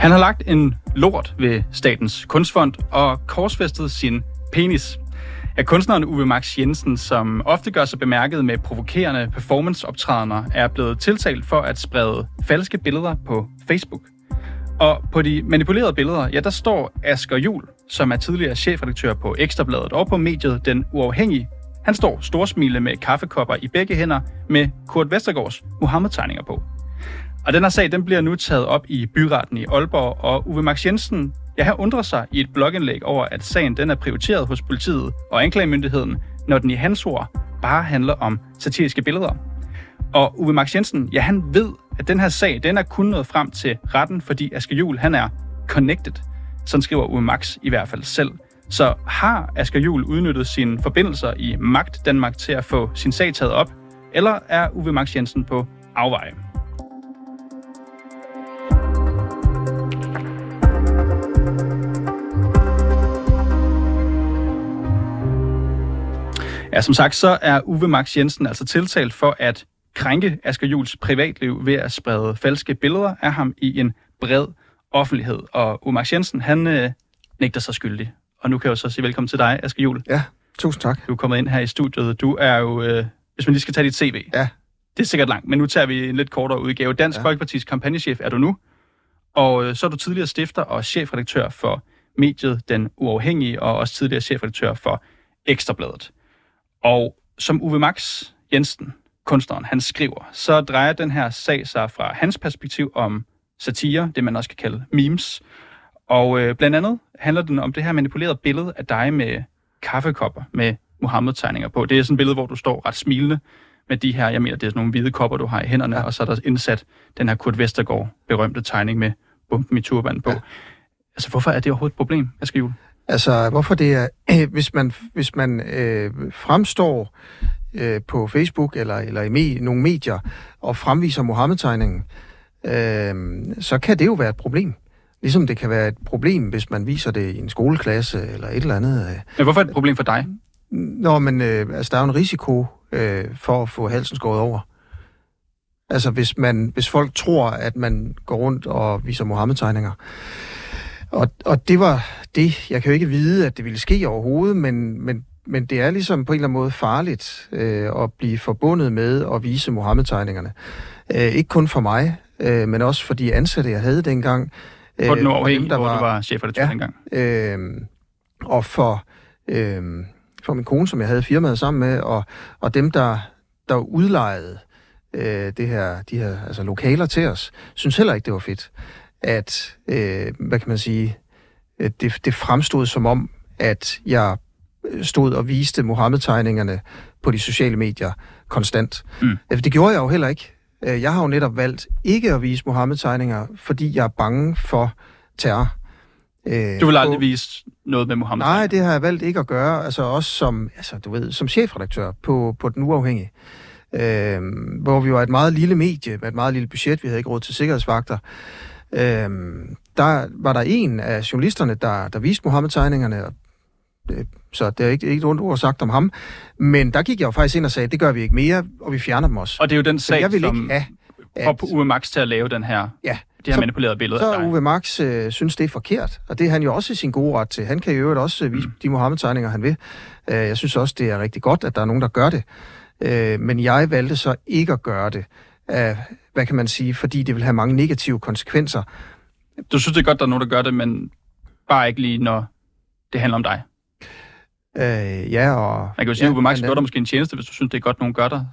Han har lagt en lort ved Statens Kunstfond og korsfæstet sin penis. Er kunstneren Uwe Max Jensen, som ofte gør sig bemærket med provokerende performanceoptrædener, er blevet tiltalt for at sprede falske billeder på Facebook. Og på de manipulerede billeder, ja, der står Asger Jul, som er tidligere chefredaktør på Ekstrabladet og på mediet Den Uafhængige. Han står storsmilende med kaffekopper i begge hænder med Kurt Vestergaards Mohammed-tegninger på. Og den her sag, den bliver nu taget op i byretten i Aalborg, og Uwe Max Jensen, ja, her undrer sig i et blogindlæg over, at sagen den er prioriteret hos politiet og anklagemyndigheden, når den i hans ord bare handler om satiriske billeder. Og Uwe Max Jensen, ja, han ved, at den her sag, den er kun nået frem til retten, fordi Asger Juhl, han er connected. Sådan skriver Uwe Max i hvert fald selv. Så har Asger Juhl udnyttet sine forbindelser i Magt Danmark til at få sin sag taget op, eller er Uwe Max Jensen på afveje? Ja, som sagt, så er Uwe Max Jensen altså tiltalt for at krænke Asger Jules privatliv ved at sprede falske billeder af ham i en bred offentlighed. Og Uwe Max Jensen, han øh, nægter sig skyldig. Og nu kan jeg jo så sige velkommen til dig, Asger Jul. Ja, tusind tak. Du er kommet ind her i studiet. Du er jo, øh, hvis man lige skal tage dit CV. Ja. Det er sikkert langt, men nu tager vi en lidt kortere udgave. Dansk ja. Folkepartis kampagnechef er du nu. Og øh, så er du tidligere stifter og chefredaktør for mediet Den Uafhængige, og også tidligere chefredaktør for Ekstrabladet. Og som Uwe Max Jensen, kunstneren, han skriver, så drejer den her sag sig fra hans perspektiv om satire, det man også kan kalde memes. Og øh, blandt andet handler den om det her manipulerede billede af dig med kaffekopper med Mohammed-tegninger på. Det er sådan et billede, hvor du står ret smilende med de her, jeg mener, det er sådan nogle hvide kopper, du har i hænderne, ja. og så er der indsat den her Kurt Vestergaard berømte tegning med bomben i turban på. Ja. Altså, hvorfor er det overhovedet et problem, Asger Juhl? Altså, hvorfor det er, øh, hvis man, hvis man øh, fremstår øh, på Facebook eller, eller i me, nogle medier og fremviser Mohammed-tegningen, øh, så kan det jo være et problem. Ligesom det kan være et problem, hvis man viser det i en skoleklasse eller et eller andet. Øh. Men hvorfor er det et problem for dig? Nå, men øh, altså, der er jo en risiko øh, for at få halsen skåret over. Altså, hvis, man, hvis folk tror, at man går rundt og viser Mohammed-tegninger, og, og det var det. Jeg kan jo ikke vide, at det ville ske overhovedet, men, men, men det er ligesom på en eller anden måde farligt øh, at blive forbundet med at vise Mohammed-tegningerne. Øh, ikke kun for mig, øh, men også for de ansatte, jeg havde dengang. Øh, for den uafhængige, hvor var, du var chef for det ja, dengang. Øh, og for, øh, for min kone, som jeg havde firmaet sammen med, og, og dem, der, der udlejede øh, det her, de her altså lokaler til os, synes heller ikke, det var fedt at, øh, hvad kan man sige, det, det fremstod som om, at jeg stod og viste Mohammed-tegningerne på de sociale medier konstant. Mm. Det gjorde jeg jo heller ikke. Øh, jeg har jo netop valgt ikke at vise Mohammed-tegninger, fordi jeg er bange for terror. Øh, du vil aldrig og, vise noget med Mohammed? Nej, det har jeg valgt ikke at gøre. Altså også som, altså, du ved, som chefredaktør på, på Den Uafhængige. Øh, hvor vi var et meget lille medie med et meget lille budget. Vi havde ikke råd til sikkerhedsvagter. Øhm, der var der en af journalisterne, der, der viste Mohammed-tegningerne, og det, så det er ikke, ikke ondt ord sagt om ham. Men der gik jeg jo faktisk ind og sagde, det gør vi ikke mere, og vi fjerner dem også. Og det er jo den sag, jeg vil som ikke have, at, på Uwe Max til at lave den her, ja, det her så, manipulerede billede Så Uwe Max øh, synes, det er forkert, og det er han jo også i sin gode ret til. Han kan jo øvrigt også øh, vise mm. de Mohammed-tegninger, han vil. Øh, jeg synes også, det er rigtig godt, at der er nogen, der gør det. Øh, men jeg valgte så ikke at gøre det af, hvad kan man sige, fordi det vil have mange negative konsekvenser. Du synes, det er godt, der er nogen, der gør det, men bare ikke lige, når det handler om dig? Øh, ja, og... Man kan jo sige, ja, at Max gør dig måske en tjeneste, hvis du synes, det er godt, nogen gør der.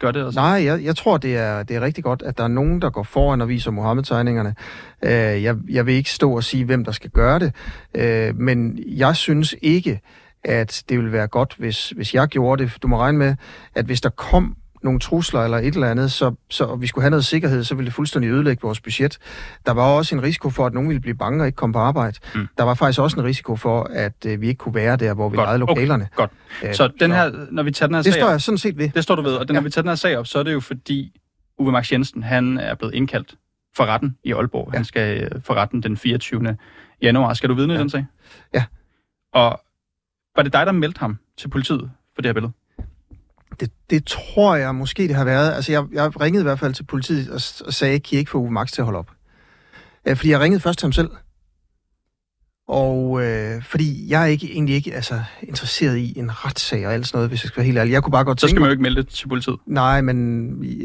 Gør det også. Nej, jeg, jeg tror, det er, det er rigtig godt, at der er nogen, der går foran og viser Mohammed-tegningerne. Øh, jeg, jeg vil ikke stå og sige, hvem der skal gøre det, øh, men jeg synes ikke, at det vil være godt, hvis, hvis jeg gjorde det. Du må regne med, at hvis der kom nogle trusler eller et eller andet, så, så og vi skulle have noget sikkerhed, så ville det fuldstændig ødelægge vores budget. Der var også en risiko for, at nogen ville blive bange og ikke komme på arbejde. Mm. Der var faktisk også en risiko for, at øh, vi ikke kunne være der, hvor vi godt. lejede lokalerne. Okay. Godt. Æh, så den her, når vi tager den her det sag står jeg sådan set ved. Det står du ved, og den, ja. når vi tager den her sag op, så er det jo fordi Uwe Max Jensen, han er blevet indkaldt for retten i Aalborg. Ja. Han skal øh, for retten den 24. januar. Skal du vidne ja. den sag? Ja. Og var det dig, der meldte ham til politiet for det her billede? Det, det tror jeg måske, det har været. Altså, jeg, jeg ringede i hvert fald til politiet og, og sagde, kan I ikke få Uwe Max til at holde op? Øh, fordi jeg ringede først til ham selv. Og øh, fordi jeg er ikke, egentlig ikke altså, interesseret i en retssag og alt sådan noget, hvis jeg skal være helt ærlig. Jeg kunne bare godt Så skal man jo ikke melde det til politiet. Nej, men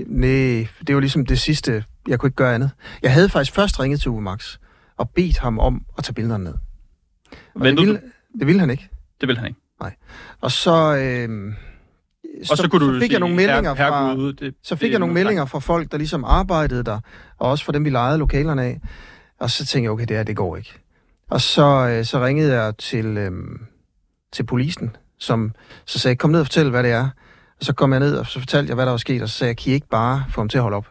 nej, det var ligesom det sidste. Jeg kunne ikke gøre andet. Jeg havde faktisk først ringet til Uwe Max og bedt ham om at tage billederne ned. Og det, ville, det ville han ikke. Det vil han ikke. Og så, øh, Og så, kunne du så fik jeg nogle meldinger her, fra... Det, Så fik det jeg nogle meldinger fra folk, der ligesom arbejdede der, og også fra dem, vi lejede lokalerne af. Og så tænkte jeg, okay, det her, det går ikke. Og så, øh, så ringede jeg til, øh, til polisen, som så sagde, kom ned og fortæl, hvad det er. Og så kom jeg ned, og så fortalte jeg, hvad der var sket, og så sagde jeg, kan I ikke bare få ham til at holde op?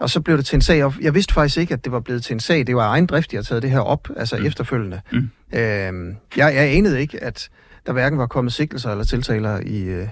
Og så blev det til en sag, og jeg vidste faktisk ikke, at det var blevet til en sag. Det var egen drift, jeg havde taget det her op, altså Mm. mm. efterfølgende. Mm. Øh, jeg, jeg anede ikke, at der hverken var kommet sigtelser eller tiltaler i, øh,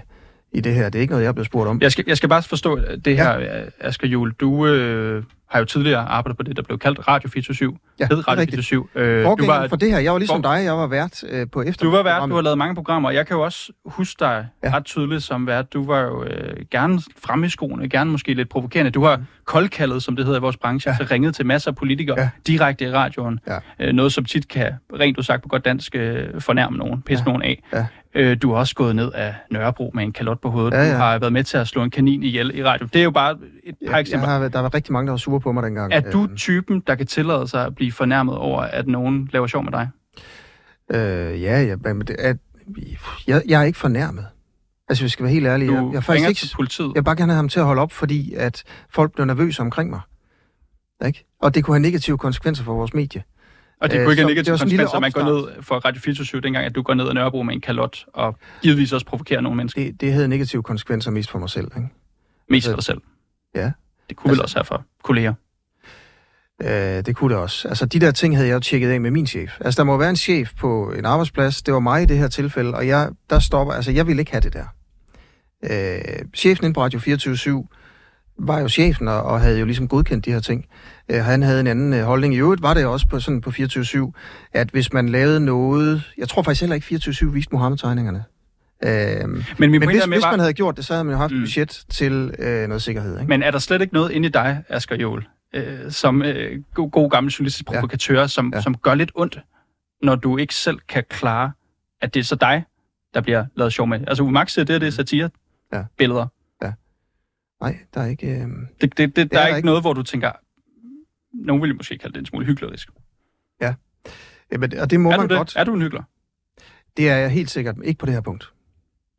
i det her. Det er ikke noget, jeg er blevet spurgt om. Jeg skal, jeg skal bare forstå det her, ja. Asger Juhl. Du øh, har jo tidligere arbejdet på det, der blev kaldt Radio 24 Ja, hed Radio rigtigt. 24 øh, du, var, for det her, jeg var ligesom for- dig, jeg var vært øh, på efter. du var vært, du har lavet mange programmer. Jeg kan jo også huske dig ja. Ret tydeligt som vært. Du var jo øh, gerne fremme i skoene, gerne måske lidt provokerende. Du har koldkaldet, som det hedder i vores branche, ja. Ja. så ringet til masser af politikere Ja. direkte i radioen. Ja. Øh, noget, som tit kan, rent sagt på godt dansk, øh, fornærme nogen, pisse. Ja. nogen af. Ja. Øh, du har også gået ned af Nørrebro med en kalot på hovedet. Ja, ja. Du har været med til at slå en kanin ihjel i radio. Det er jo bare et par eksempler. jeg har, der var rigtig mange, der var sure på mig dengang. Er du Øh, typen, der kan tillade sig at blive fornærmet over, at nogen laver sjov med dig? Øh, ja, ja, men det er, jeg, jeg er ikke fornærmet. Altså, vi skal være helt ærlige. Du Jeg, jeg, er faktisk ikke, til politiet. jeg vil bare gerne have ham til at holde op, fordi at folk blev nervøse omkring mig. Ikke? Og det kunne have negative konsekvenser for vores medie. Og det Øh, kunne ikke have det negative konsekvenser, at man går ned for Radio 24 dengang, at du går ned ad Nørrebro med en kalot, og givetvis også provokerer nogle mennesker. Det, det havde negative konsekvenser mest for mig selv. Ikke? Mest for dig selv. Ja. Det kunne vel Altså- også have for kolleger. Øh, det kunne det også. Altså, de der ting havde jeg jo tjekket af med min chef. Altså, der må være en chef på en arbejdsplads. Det var mig i det her tilfælde, og jeg, der stopper... Altså, jeg ville ikke have det der. Øh, chefen inde på Radio 24 var jo chefen og, og havde jo ligesom godkendt de her ting. Øh, han havde en anden øh, holdning. I øvrigt var det også på, sådan på 24 at hvis man lavede noget... Jeg tror faktisk heller ikke 24 viste Mohammed-tegningerne. Øh, Men, men hvis, med hvis bare, man havde gjort det, så havde man jo haft Mm. mm. budget til øh, noget sikkerhed. Ikke? men er der slet ikke noget inde i dig, Asger Joel, øh, som øh, god, god gammel journalistisk Ja. provokatør, som, Ja. som gør lidt ondt, når du ikke selv kan klare, at det er så dig, der bliver lavet sjov med? Altså, Uwe Max siger, det er det satire Ja. billeder. Nej, der er ikke... Øh... Det, det, det, der er er der ikke noget, hvor du tænker, nogen vil måske kalde det en smule hyklerisk. Jamen, og det må Er man det? godt. Er du en hykler? Det er jeg helt sikkert ikke på det her punkt.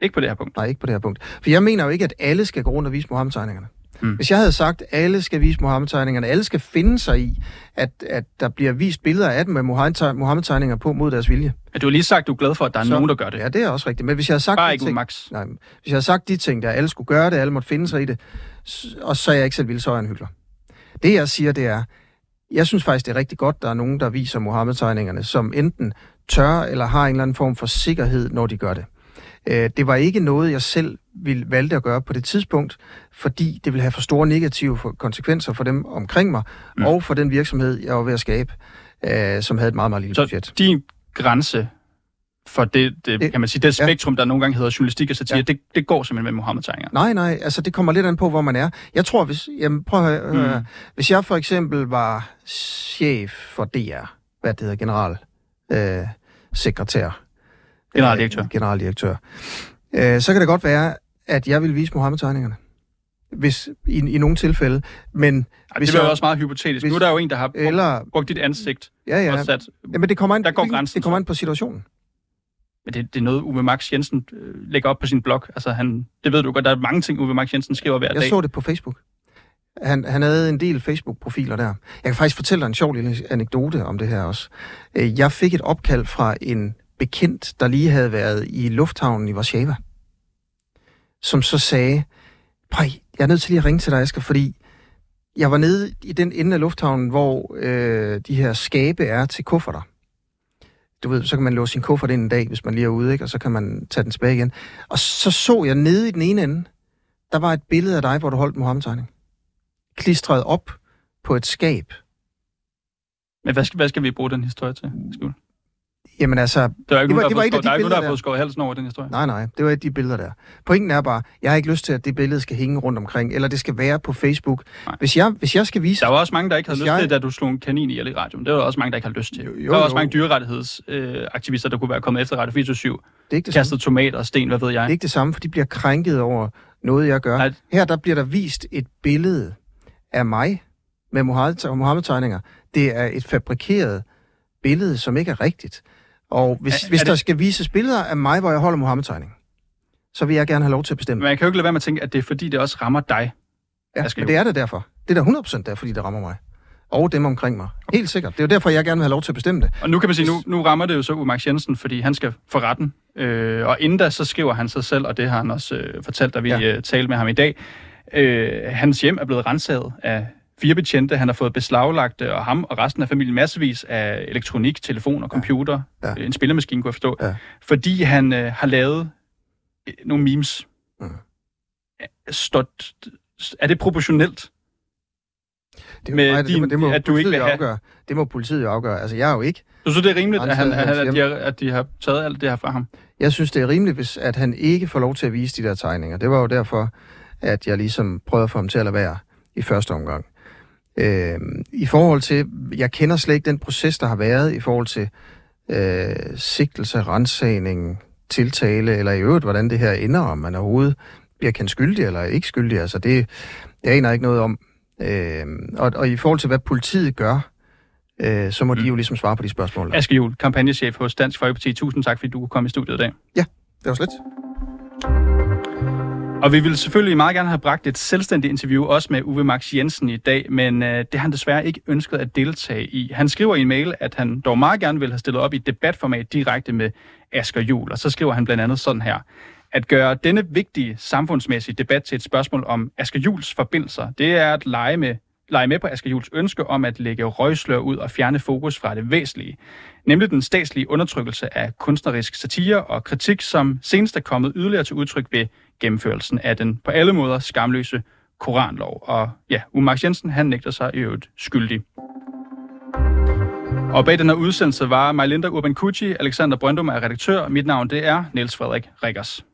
Ikke på det her punkt. Nej, ikke på det her punkt. For jeg mener jo ikke, at alle skal gå rundt og vise Mohammed-tegningerne. Mm. Hvis jeg havde sagt, at alle skal vise Mohammed-tegningerne, alle skal finde sig i, at, at der bliver vist billeder af dem med Mohammed- Mohammed-tegninger på mod deres vilje. Men du har lige sagt, at du er glad for, at der er Så- nogen, der gør det. Ja, det er også rigtigt. Men hvis jeg havde sagt, Bare ikke ting, Max. nej, hvis jeg havde sagt de ting, der alle skulle gøre det, alle måtte finde sig i det, og så er jeg ikke selv vildt, så er jeg en hyggelig. Det jeg siger, det er, jeg synes faktisk, det er rigtig godt, der er nogen, der viser Mohammed-tegningerne, som enten tør eller har en eller anden form for sikkerhed, når de gør det. Øh, Det var ikke noget, jeg selv ville valgte at gøre på det tidspunkt, fordi det ville have for store negative konsekvenser for dem omkring mig, Mm. og for den virksomhed, jeg var ved at skabe, øh, som havde et meget, meget lille Så budget. din grænse for det, det, Det- kan man sige, det ja. spektrum, der nogle gange hedder journalistik og satire, ja. Ja. det, det går simpelthen med Mohammed-tegninger. Nej, nej, altså det kommer lidt an på, hvor man er. Jeg tror, hvis, jamen, prøv at høre, Mm. mm. hvis jeg for eksempel var chef for DR, hvad det hedder, general, øh, sekretær. Generaldirektør. Øh, generaldirektør. Øh, så kan det godt være, at jeg vil vise Mohammed-tegningerne. Hvis, i, i nogle tilfælde. Men, Ej, hvis det er jo jeg- også meget hypotetisk. hvis- nu er der jo en, der har brugt, eller, brugt dit ansigt ja, ja. og ja, sat... jamen det kommer an, Der går grænsen det kommer an på situationen. Men det, det er noget, Uwe Max Jensen øh, lægger op på sin blog. Altså, han, det ved du godt, der er mange ting, Uwe Max Jensen skriver hver Jeg dag. så det på Facebook. Han, han havde en del Facebook-profiler der. Jeg kan faktisk fortælle dig en sjov lille anekdote om det her også. Øh, Jeg fik et opkald fra en bekendt, der lige havde været i lufthavnen i Warszawa, som så sagde, Prøv, jeg er nødt til lige at ringe til dig, Asger, fordi jeg var nede i den ende af lufthavnen, hvor øh, de her skabe er til kufferter. Du ved, så kan man låse sin kuffert ind en dag, hvis man lige er ude, ikke? og så kan man tage den tilbage igen. Og så så jeg nede i den ene ende, der var et billede af dig, hvor du holdt Mohammed-tegning. Klistret op på et skab. Men hvad skal, hvad skal vi bruge den historie til? Skål. Jamen altså, Der er ikke Det var- nogen, der, det var der er ikke nogen, der billeder har der. fået skåret halsen over den historie. nej, nej, det var af de billeder der. Pointen er bare, jeg har ikke lyst til, at det billede skal hænge rundt omkring, eller det skal være på Facebook. Nej. Hvis jeg, hvis jeg skal vise... Der var også mange, der ikke havde lyst jeg- til, da du slog en kanin ihjel i radioen. Det var der også mange, der ikke havde lyst til. Jo, jo, der var også jo. mange dyrerettighedsaktivister, øh, der kunne være kommet efter Radio 24 det er ikke det samme. kastet tomater og sten, hvad ved jeg. Det er ikke det samme, for de bliver krænket over noget, jeg gør. Nej. Her der bliver der vist et billede af mig med Mohammed- Mohammed-tegninger. Det er et fabrikeret billede, som ikke er rigtigt. Og hvis, Er- er hvis det- der skal vises billeder af mig, hvor jeg holder Mohammed-tegning, så vil jeg gerne have lov til at bestemme. Men jeg kan jo ikke lade være med at tænke, at det er fordi, det også rammer dig. Ja, men det er det derfor. Det er da 100% der, fordi det rammer mig. Og dem omkring mig. Helt sikkert. Det er jo derfor, jeg gerne vil have lov til at bestemme det. Og nu kan man sige, nu, nu rammer det jo så Max Jensen, fordi han skal for retten. Øh, og inden da, så skriver han sig selv, og det har han også øh, fortalt, da vi ja. øh, talte med ham i dag. Øh, hans hjem er blevet renset af fire betjente. Han har fået beslaglagt, øh, og ham og resten af familien, massevis af elektronik, telefon og computer. Ja. Ja. En spillemaskine, kunne jeg forstå. Ja. Fordi han øh, har lavet øh, nogle memes. Mm. Stort, er det proportionelt? Det, er Med det, din- må, det må at du ikke politiet vil have- afgøre. Det må politiet jo afgøre. Altså, jeg er jo ikke Du synes, det er rimeligt, at, han, hans at, de har, at de har taget alt det her fra ham? Jeg synes, det er rimeligt, hvis, at han ikke får lov til at vise de der tegninger. Det var jo derfor, at jeg ligesom prøvede at få ham til at lade være i første omgang. Øh, I forhold til, jeg kender slet ikke den proces, der har været i forhold til øh, sigtelse, rensagning, tiltale, eller i øvrigt, hvordan det her ender, om man overhovedet bliver kendt skyldig eller ikke skyldig. Altså, det, jeg aner ikke noget om. Øh, og, og i forhold til, hvad politiet gør, øh, så må mm. de jo ligesom svare på de spørgsmål. Aske Juhl, kampagnechef hos Dansk Folkeparti. Tusind tak, fordi du kunne komme i studiet i dag. Det var slet. Og vi ville selvfølgelig meget gerne have bragt et selvstændigt interview, også med Uwe Max Jensen i dag, men øh, det har han desværre ikke ønsket at deltage i. Han skriver i en mail, at han dog meget gerne vil have stillet op i et debatformat direkte med Asger Juhl, og så skriver han blandt andet sådan her. At gøre denne vigtige samfundsmæssige debat til et spørgsmål om Asger Jules forbindelser, det er at lege med lege med på Asger Jules ønske om at lægge røgslør ud og fjerne fokus fra det væsentlige, nemlig den statslige undertrykkelse af kunstnerisk satire og kritik, som senest er kommet yderligere til udtryk ved gennemførelsen af den på alle måder skamløse koranlov. Og ja, Uwe Jensen, han nægter sig i øvrigt skyldig. Og bag den her udsendelse var Majlinda Urban Kucci, Alexander Brøndum er redaktør. Mit navn det er Niels Frederik Rikkers.